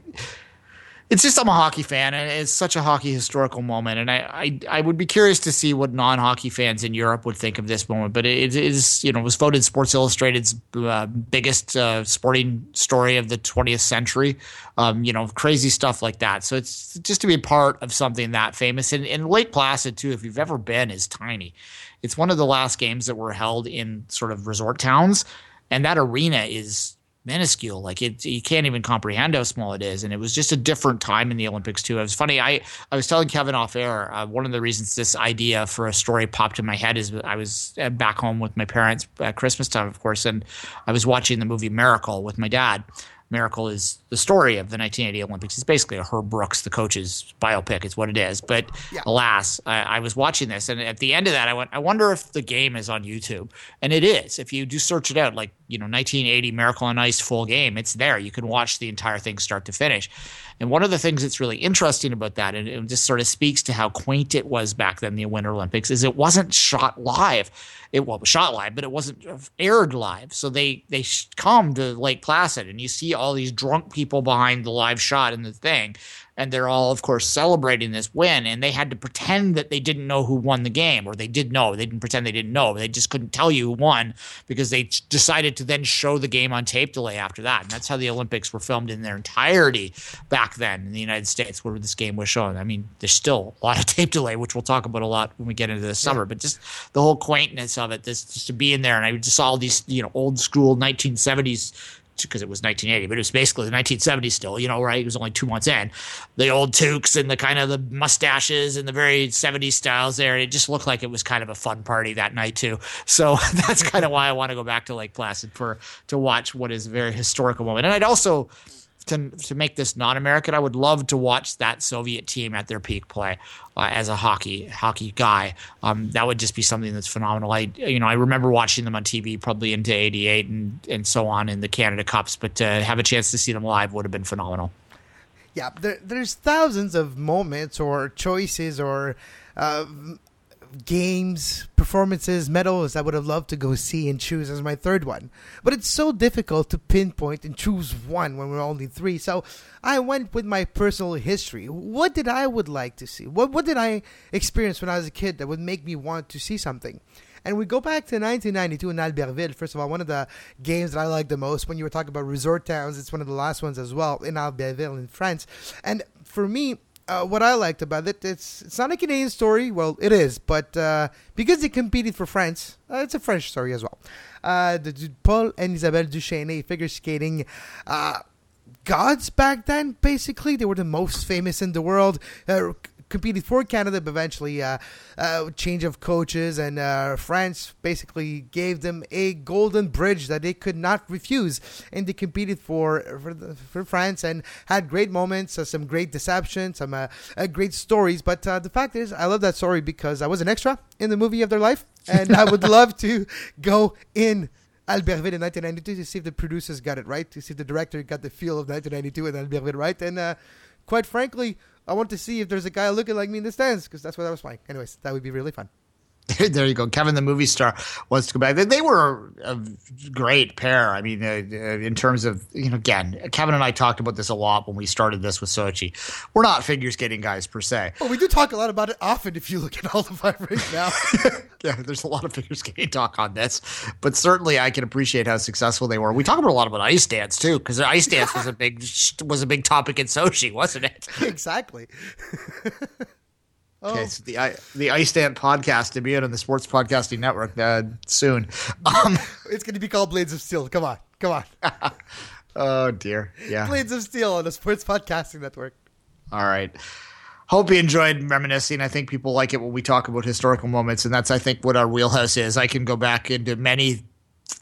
it's just I'm a hockey fan, and it's such a hockey historical moment. And I, I, I would be curious to see what non-hockey fans in Europe would think of this moment. But it is, you know, was voted Sports Illustrated's uh, biggest uh, sporting story of the 20th century. Um, you know, crazy stuff like that. So it's just to be part of something that famous. And, and Lake Placid too, if you've ever been, is tiny. It's one of the last games that were held in sort of resort towns, and that arena is minuscule. Like it, you can't even comprehend how small it is. And it was just a different time in the Olympics too. It was funny. I, I was telling Kevin off air. Uh, one of the reasons this idea for a story popped in my head is I was uh, back home with my parents at Christmas time, of course, and I was watching the movie Miracle with my dad. Miracle is the story of the 1980 Olympics. It's basically a Herb Brooks, the coach's biopic. It's what it is. But yeah. alas, I, I, was watching this, and at the end of that, I went, I wonder if the game is on YouTube. And it is. If you do search it out, like you know, 1980 Miracle on Ice full game, it's there. You can watch the entire thing start to finish. And one of the things that's really interesting about that, and it just sort of speaks to how quaint it was back then, the Winter Olympics, is it wasn't shot live. It well, was shot live, but it wasn't aired live. So they they come to Lake Placid, and you see all these drunk people behind the live shot in the thing and they're all, of course, celebrating this win. And they had to pretend that they didn't know who won the game, or they did know. They didn't pretend they didn't know. They just couldn't tell you who won because they decided to then show the game on tape delay after that. And that's how the Olympics were filmed in their entirety back then in the United States, where this game was shown. I mean, there's still a lot of <laughs> tape delay, which we'll talk about a lot when we get into the summer. Yeah. But just the whole quaintness of it, this just to be in there, and I just saw all these, you know, old school 1970s because it was 1980, but it was basically the 1970s still, you know, right? It was only two months in. The old toques and the kind of the mustaches and the very 70s styles there. It just looked like it was kind of a fun party that night too. So <laughs> that's kind of why I want to go back to Lake Placid for to watch what is a very historical moment. And I'd also to to make this non-American, I would love to watch that Soviet team at their peak play uh, as a hockey hockey guy. Um, that would just be something that's phenomenal. I you know I remember watching them on TV probably into '88 and and so on in the Canada Cups, but to have a chance to see them live would have been phenomenal. Yeah, there, there's thousands of moments or choices or uh, games, performances, medals I would have loved to go see and choose as my third one. But it's so difficult to pinpoint and choose one when we're only three. So I went with my personal history. What did I would like to see? What what did I experience when I was a kid that would make me want to see something? And we go back to 1992 in Albertville. First of all, one of the games that I like the most when you were talking about resort towns, it's one of the last ones as well in Albertville in France. And for me, uh, what I liked about it, it's it's not a Canadian story. Well, it is, but uh, because they competed for France, uh, it's a French story as well. Uh, the, Paul and Isabelle Duchesnay figure skating uh, gods back then. Basically, they were the most famous in the world. Uh, competed for Canada, but eventually, uh, uh, change of coaches, and uh, France basically gave them a golden bridge that they could not refuse, and they competed for for, the, for France and had great moments, uh, some great deception, some uh, uh, great stories. But the fact is, I love that story because I was an extra in the movie of their life, and I would love to go in. Albertville in 1992 to see if the producers got it right, to see if the director got the feel of 1992 and Albertville right. And quite frankly, I want to see if there's a guy looking like me in the stands because that's what I was playing. Anyways, that would be really fun. <laughs> there you go. Kevin, the movie star, wants to go back. They were a great pair. I mean, uh, uh, in terms of you know, again, Kevin and I talked about this a lot when we started this with Sochi. We're not figure skating guys per se. Well, we do talk a lot about it often. If you look at all the five right now, <laughs> yeah, there's a lot of figure skating talk on this, but certainly I can appreciate how successful they were. We talk about a lot about ice dance too, because ice dance was a big <laughs> was a big topic in Sochi, wasn't it? exactly. Okay, oh. so the the Ice Dance podcast to be out on the Sports Podcasting Network uh, soon. <laughs> Um, it's going to be called Blades of Steel. Come on, come on. <laughs> oh dear, yeah. Blades of Steel on the Sports Podcasting Network. All right. Hope you enjoyed reminiscing. I think people like it when we talk about historical moments, and that's I think what our wheelhouse is. I can go back into many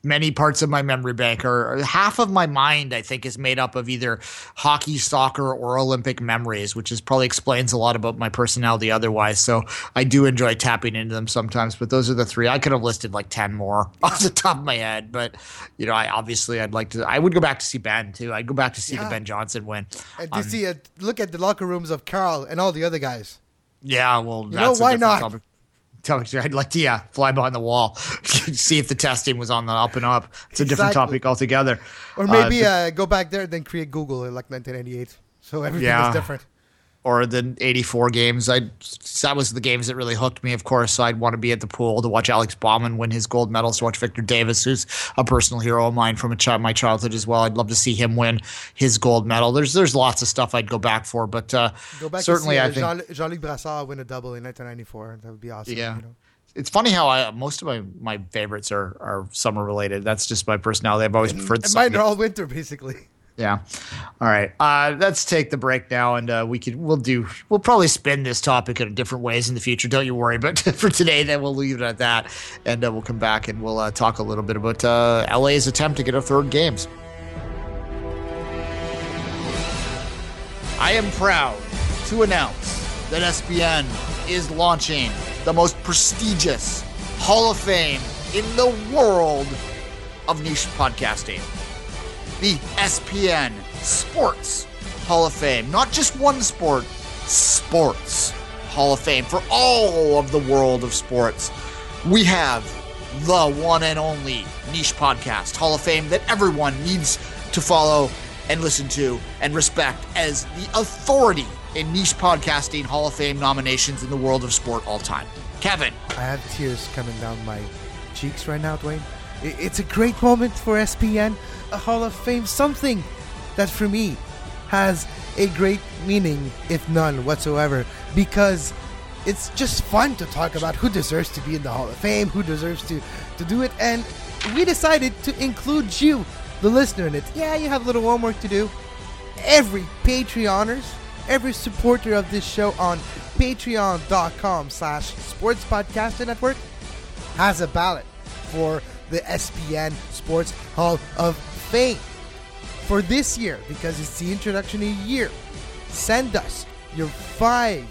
many parts of my memory bank or half of my mind i think is made up of either hockey soccer or olympic memories which is probably explains a lot about my personality otherwise. So i do enjoy tapping into them sometimes but those are the three. I could have listed like 10 more <laughs> off the top of my head but you know i obviously i'd like to i would go back to see ben too. I'd go back to see yeah. the ben johnson win. And to um, see a look at the locker rooms of carl and all the other guys. Yeah well you know why not? topic. I'd like to yeah fly behind the wall, <laughs> see if the testing was on the up and up. It's a different topic altogether. Or maybe uh, uh, go back there and then create Google in like 1998, so everything yeah. is different or the 84 games. I that was the games that really hooked me. Of course, I'd want to be at the pool to watch Alex Baumann win his gold medals, to watch Victor Davis, who's a personal hero of mine from a ch- my childhood as well. I'd love to see him win his gold medal. There's there's lots of stuff I'd go back for, but uh, go back certainly I think Jean- Luc Brassard win a double in 1994. That would be awesome. Yeah. You know? It's funny how I most of my, my favorites are, are summer related. That's just my personality. I've always preferred. And mine are all winter, basically. Yeah. All right. Uh, let's take the break now, and uh, we could we'll do we'll probably spin this topic in different ways in the future. Don't you worry. But <laughs> for today, then we'll leave it at that, and uh, we'll come back and we'll uh, talk a little bit about uh, LA's attempt to get a third games. I am proud to announce that SPN is launching the most prestigious Hall of Fame in the world of niche podcasting the SPN Sports Hall of Fame. Not just one sport, sports Hall of Fame for all of the world of sports. We have the one and only niche podcast Hall of Fame that everyone needs to follow and listen to and respect as the authority in niche podcasting Hall of Fame nominations in the world of sport all time. Kevin. I have tears coming down my cheeks right now, Dwayne. It's a great moment for SPN a Hall of Fame something that for me has a great meaning, if none whatsoever, because it's just fun to talk about who deserves to be in the Hall of Fame, who deserves to, to do it, and we decided to include you, the listener, in it. Yeah, you have a little homework to do. Every Patreoners, every supporter of this show on patreon.com slash sports podcast network has a ballot for the SPN Sports Hall of Fame for this year because it's the introduction year. Send us your five.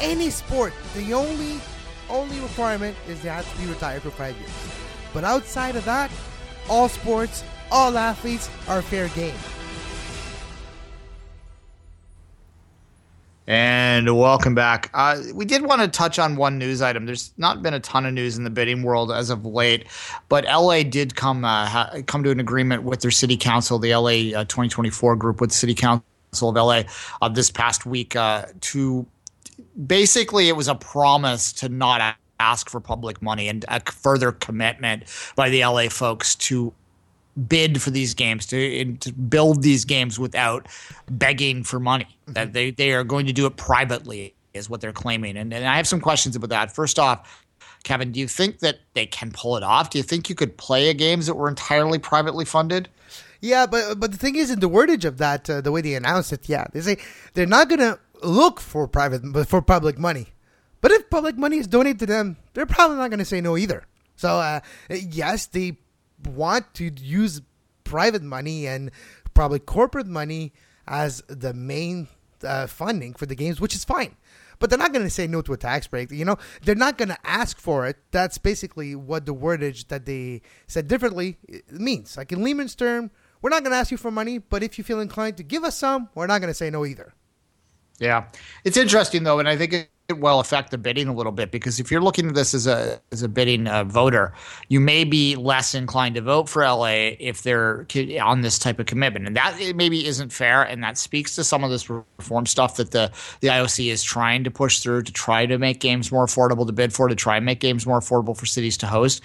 Any sport. The only only requirement is they have to be retired for five years. But outside of that, all sports, all athletes are fair game. And welcome back. Uh, we did want to touch on one news item. There's not been a ton of news in the bidding world as of late, but LA did come uh, ha- come to an agreement with their city council, the LA uh, 2024 group with City Council of LA, this past week uh, to basically it was a promise to not ask for public money and a further commitment by the LA folks to bid for these games to, to build these games without begging for money. That they, they are going to do it privately is what they're claiming. And, and i have some questions about that. First off kevin do you think that they can pull it off? Do you think you could play a games that were entirely privately funded? Yeah, but but the thing is, in the wordage of that, uh, the way they announce it, yeah, they say they're not gonna look for private but for public money, but if public money is donated to them, they're probably not gonna say no either. So uh, yes, they want to use private money and probably corporate money as the main uh, funding for the games, which is fine. But they're not going to say no to a tax break. You know, they're not going to ask for it. That's basically what the wordage that they said differently means. Like in layman's term, we're not going to ask you for money, but if you feel inclined to give us some, we're not going to say no either. Yeah, it's interesting though, and I think it, will affect the bidding a little bit because if you're looking at this as a as a bidding uh, voter, you may be less inclined to vote for LA if they're on this type of commitment, and that maybe isn't fair, and that speaks to some of this reform stuff that the the IOC is trying to push through to try to make games more affordable to bid for, to try and make games more affordable for cities to host.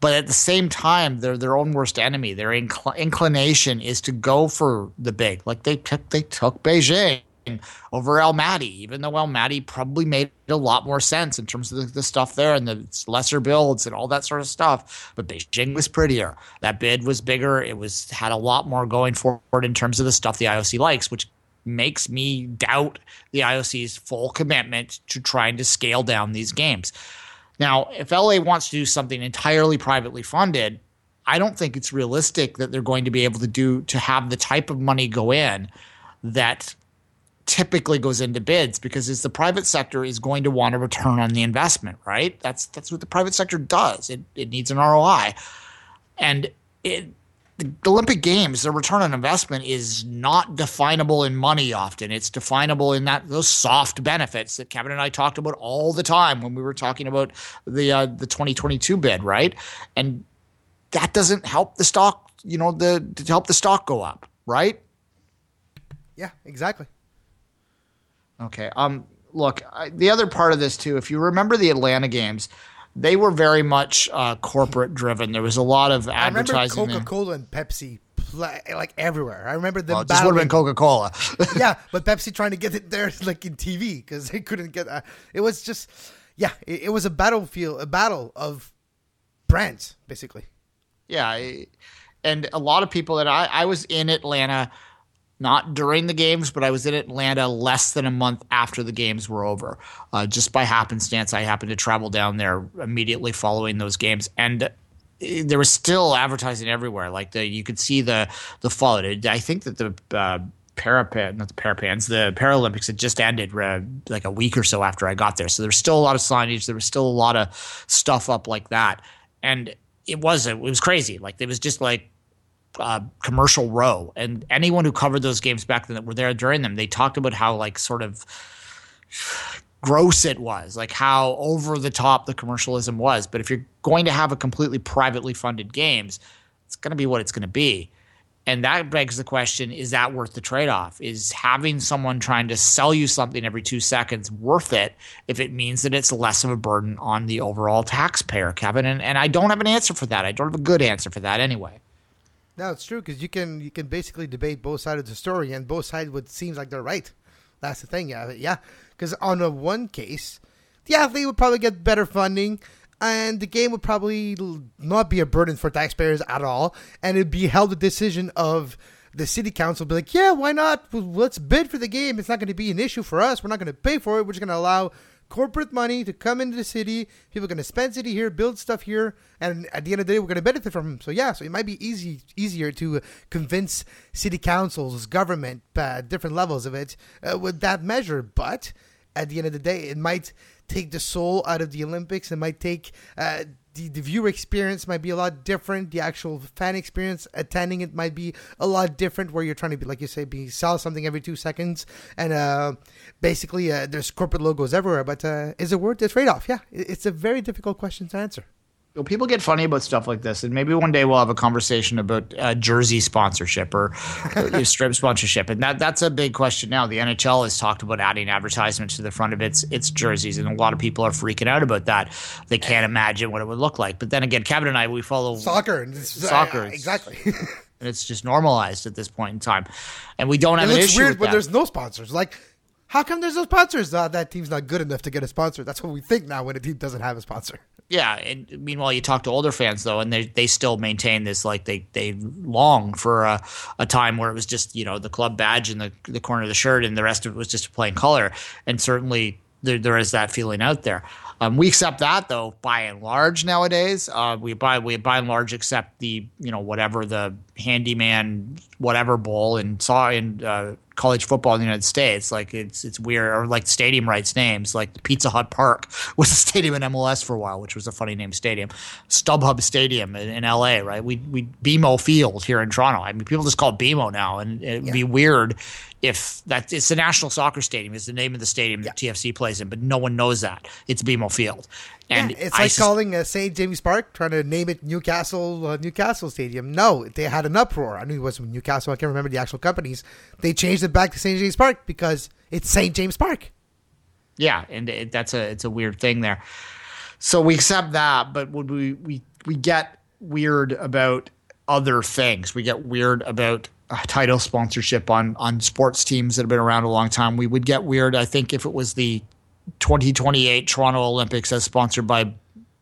But at the same time, they're their own worst enemy. Their incl- inclination is to go for the big, like they took they took Beijing over Almaty, even though Almaty probably made a lot more sense in terms of the, the, stuff there and the lesser builds and all that sort of stuff. But Beijing was prettier. That bid was bigger. It was had a lot more going forward in terms of the stuff the IOC likes, which makes me doubt the IOC's full commitment to trying to scale down these games. Now, if LA wants to do something entirely privately funded, I don't think it's realistic that they're going to be able to do to have the type of money go in that typically goes into bids because it's the private sector is going to want a return on the investment, right? That's that's what the private sector does. It it needs an ROI. And it the Olympic Games, the return on investment is not definable in money often. It's definable in that those soft benefits that Kevin and I talked about all the time when we were talking about the uh, the 2022 bid, right? And that doesn't help the stock, you know, the to help the stock go up, right? Yeah, exactly. Okay. Um. Look, I, the other part of this too, if you remember the Atlanta games, they were very much uh, corporate driven. There was a lot of advertising. I remember Coca Cola and Pepsi like everywhere. I remember them. Well, this would have been Coca Cola. <laughs> yeah, but Pepsi trying to get it there <laughs> like in TV because they couldn't get. Uh, it was just, yeah, it, it, was a battlefield, a battle of brands, basically. Yeah, and a lot of people that I, I was in Atlanta not during the games, but I was in Atlanta less than a month after the games were over. Uh, just by happenstance, I happened to travel down there immediately following those games, and eh, there was still advertising everywhere. Like the you could see the the fall. I think that the uh, Parapan, not the Parapans, the Paralympics had just ended uh, like a week or so after I got there. So there was still a lot of signage. There was still a lot of stuff up like that, and it was it was crazy. Like it was just like uh, commercial row, and anyone who covered those games back then that were there during them, they talked about how like sort of gross it was, like how over the top the commercialism was. But if you're going to have a completely privately funded games, it's going to be what it's going to be. And that begs the question is that worth the trade off? Is having someone trying to sell you something every two seconds worth it if it means that it's less of a burden on the overall taxpayer, Kevin? And, and I don't have an answer for that. I don't have a good answer for that anyway. No, it's true because you can you can basically debate both sides of the story, and both sides would seems like they're right. That's the thing, yeah, yeah. Because on the one case, the athlete would probably get better funding, and the game would probably not be a burden for taxpayers at all, and it'd be held a decision of the city council be like, yeah, why not? Let's bid for the game. It's not going to be an issue for us. We're not going to pay for it. We're just going to allow corporate money to come into the city. People are going to spend city here, build stuff here, and at the end of the day, we're going to benefit from them. So yeah, so it might be easy easier to convince city councils, government, uh, different levels of it uh, with that measure. But at the end of the day, it might take the soul out of the Olympics. It might take uh, the, the viewer experience might be a lot different. The actual fan experience attending it might be a lot different. Where you're trying to be, like you say, be sell something every two seconds, and uh, basically uh, there's corporate logos everywhere. But uh, is it worth the trade off? Yeah, it's a very difficult question to answer. Well, people get funny about stuff like this, and maybe one day we'll have a conversation about uh, jersey sponsorship or uh, <laughs> strip sponsorship, and that that's a big question now. The NHL has talked about adding advertisements to the front of its its jerseys, and a lot of people are freaking out about that. They can't imagine what it would look like. But then again, Kevin and I we follow Soccer, Soccer, uh, exactly. <laughs> and it's just normalized at this point in time, and we don't have it an looks weird when that. there's no sponsors. Like, how come there's no sponsors? Uh, that team's not good enough to get a sponsor. That's what we think now when a team doesn't have a sponsor. Yeah, and meanwhile, you talk to older fans though, and they they still maintain this like they they long for a, a time where it was just you know the club badge in the the corner of the shirt, and the rest of it was just plain color. And certainly there there is that feeling out there. Um, we accept that though, by and large nowadays. Uh, we by we by and large accept the you know whatever the handyman whatever bowl and saw in uh, college football in the United States. Like it's it's weird, or like stadium rights names, like Pizza Hut Park <laughs> was a stadium in MLS for a while, which was a funny name stadium. StubHub Stadium in, in LA, right? We we BMO Field here in Toronto. I mean, people just call it BMO now, and it'd be weird if that it's the National Soccer Stadium is the name of the stadium that TFC plays in, but no one knows that it's BMO Field. And yeah, it's I like sus- calling uh, St. James Park, trying to name it Newcastle uh, Newcastle Stadium. No, they had an uproar. I knew it was Newcastle. I can't remember the actual companies. They changed it back to St. James Park because it's St. James Park. yeah, and it, that's a it's a weird thing there. So we accept that, but would we we we get weird about other things? We get weird about uh, title sponsorship on on sports teams that have been around a long time. We would get weird, I think, if it was the 2028 Toronto Olympics as sponsored by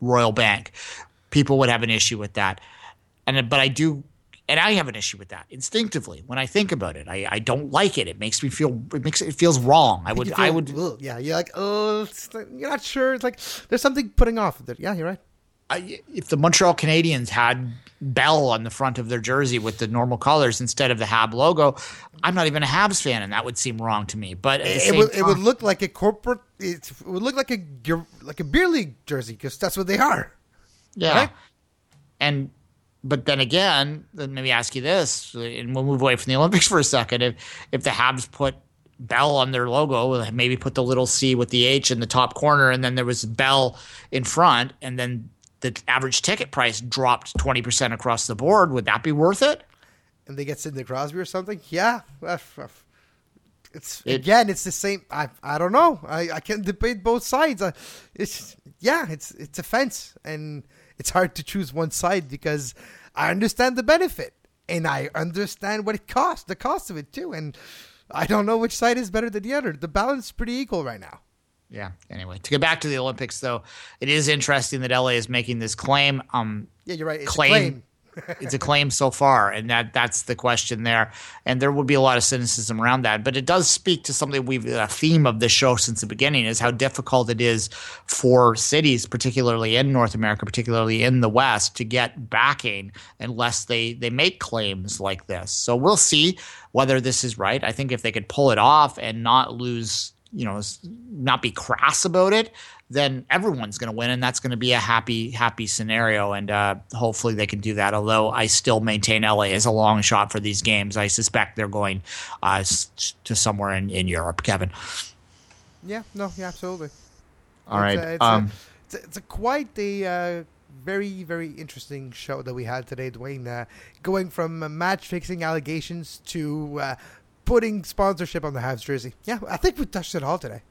Royal Bank. People would have an issue with that, and but I do. And I have an issue with that instinctively when I think about it. I, I don't like it. It makes me feel. It makes it feels wrong. I would. You I would. ugh, yeah, you're like, oh, like- you're not sure. It's like there's something putting off. with it. Yeah, you're right. I, if the Montreal Canadiens had Bell on the front of their jersey with the normal colors instead of the Hab logo, I'm not even a Habs fan, and that would seem wrong to me. But It, would, it would look like a corporate. It would look like a like a beer league jersey because that's what they are. yeah. right? And but then again, then maybe ask you this, and we'll move away from the <laughs> Olympics for a second. If if the Habs put Bell on their logo, maybe put the little C with the H in the top corner, and then there was Bell in front, and then the average ticket price dropped twenty percent across the board, would that be worth it? and they get Sidney Crosby or something. Yeah, it's It- again, it's the same. I I don't know. I, I can debate both sides. Uh, it's yeah, it's it's a fence, and it's hard to choose one side because I understand the benefit and I understand what it costs, the cost of it too, and I don't know which side is better than the other. The balance is pretty equal right now. Yeah. Anyway, to get back to the Olympics, though, it is interesting that LA is making this claim. Um, Yeah, you're right. It's claim. a claim. <laughs> it's a claim so far, and that that's the question there. And there would be a lot of cynicism around that, but it does speak to something we've a theme of the show since the beginning is how difficult it is for cities, particularly in North America, particularly in the West, to get backing unless they they make claims like this. So we'll see whether this is right. I think if they could pull it off and not lose you know, not be crass about it, then everyone's going to win, and that's going to be a happy, happy scenario. And uh, hopefully they can do that. Although I still maintain LA is a long shot for these games. I suspect they're going uh, to somewhere in, in Europe. Kevin, Yeah, no, yeah, absolutely. all right. It's a, it's, um, a, it's, a, it's a quite a uh, very, very interesting show that we had today, Dwayne. Uh, going from match fixing allegations to uh, putting sponsorship on the Habs jersey. Yeah, I think we touched it all today.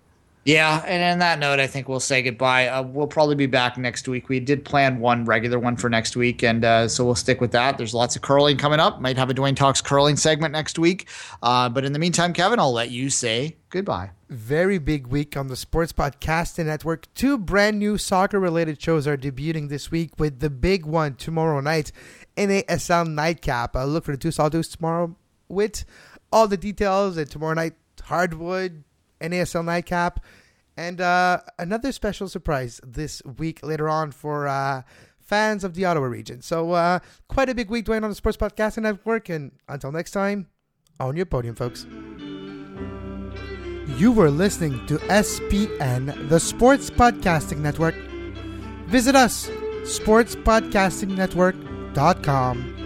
Yeah, and on that note, I think we'll say goodbye. Uh, we'll probably be back next week. We did plan one regular one for next week, and uh, so we'll stick with that. There's lots of curling coming up. Might have a Dwayne Talks curling segment next week. Uh, but in the meantime, Kevin, I'll let you say goodbye. Very big week on the Sports Podcasting Network. Two brand new soccer related shows are debuting this week with the big one tomorrow night, NASL Nightcap. Uh, look for the two Sawdust tomorrow with all the details. And tomorrow night, Hardwood, NASL Nightcap, and uh, another special surprise this week later on for uh, fans of the Ottawa region. So, uh, quite a big week, Dwayne, on the Sports Podcasting Network. And until next time, on your podium, folks. You were listening to SPN, the Sports Podcasting Network. Visit us, sportspodcastingnetwork.com.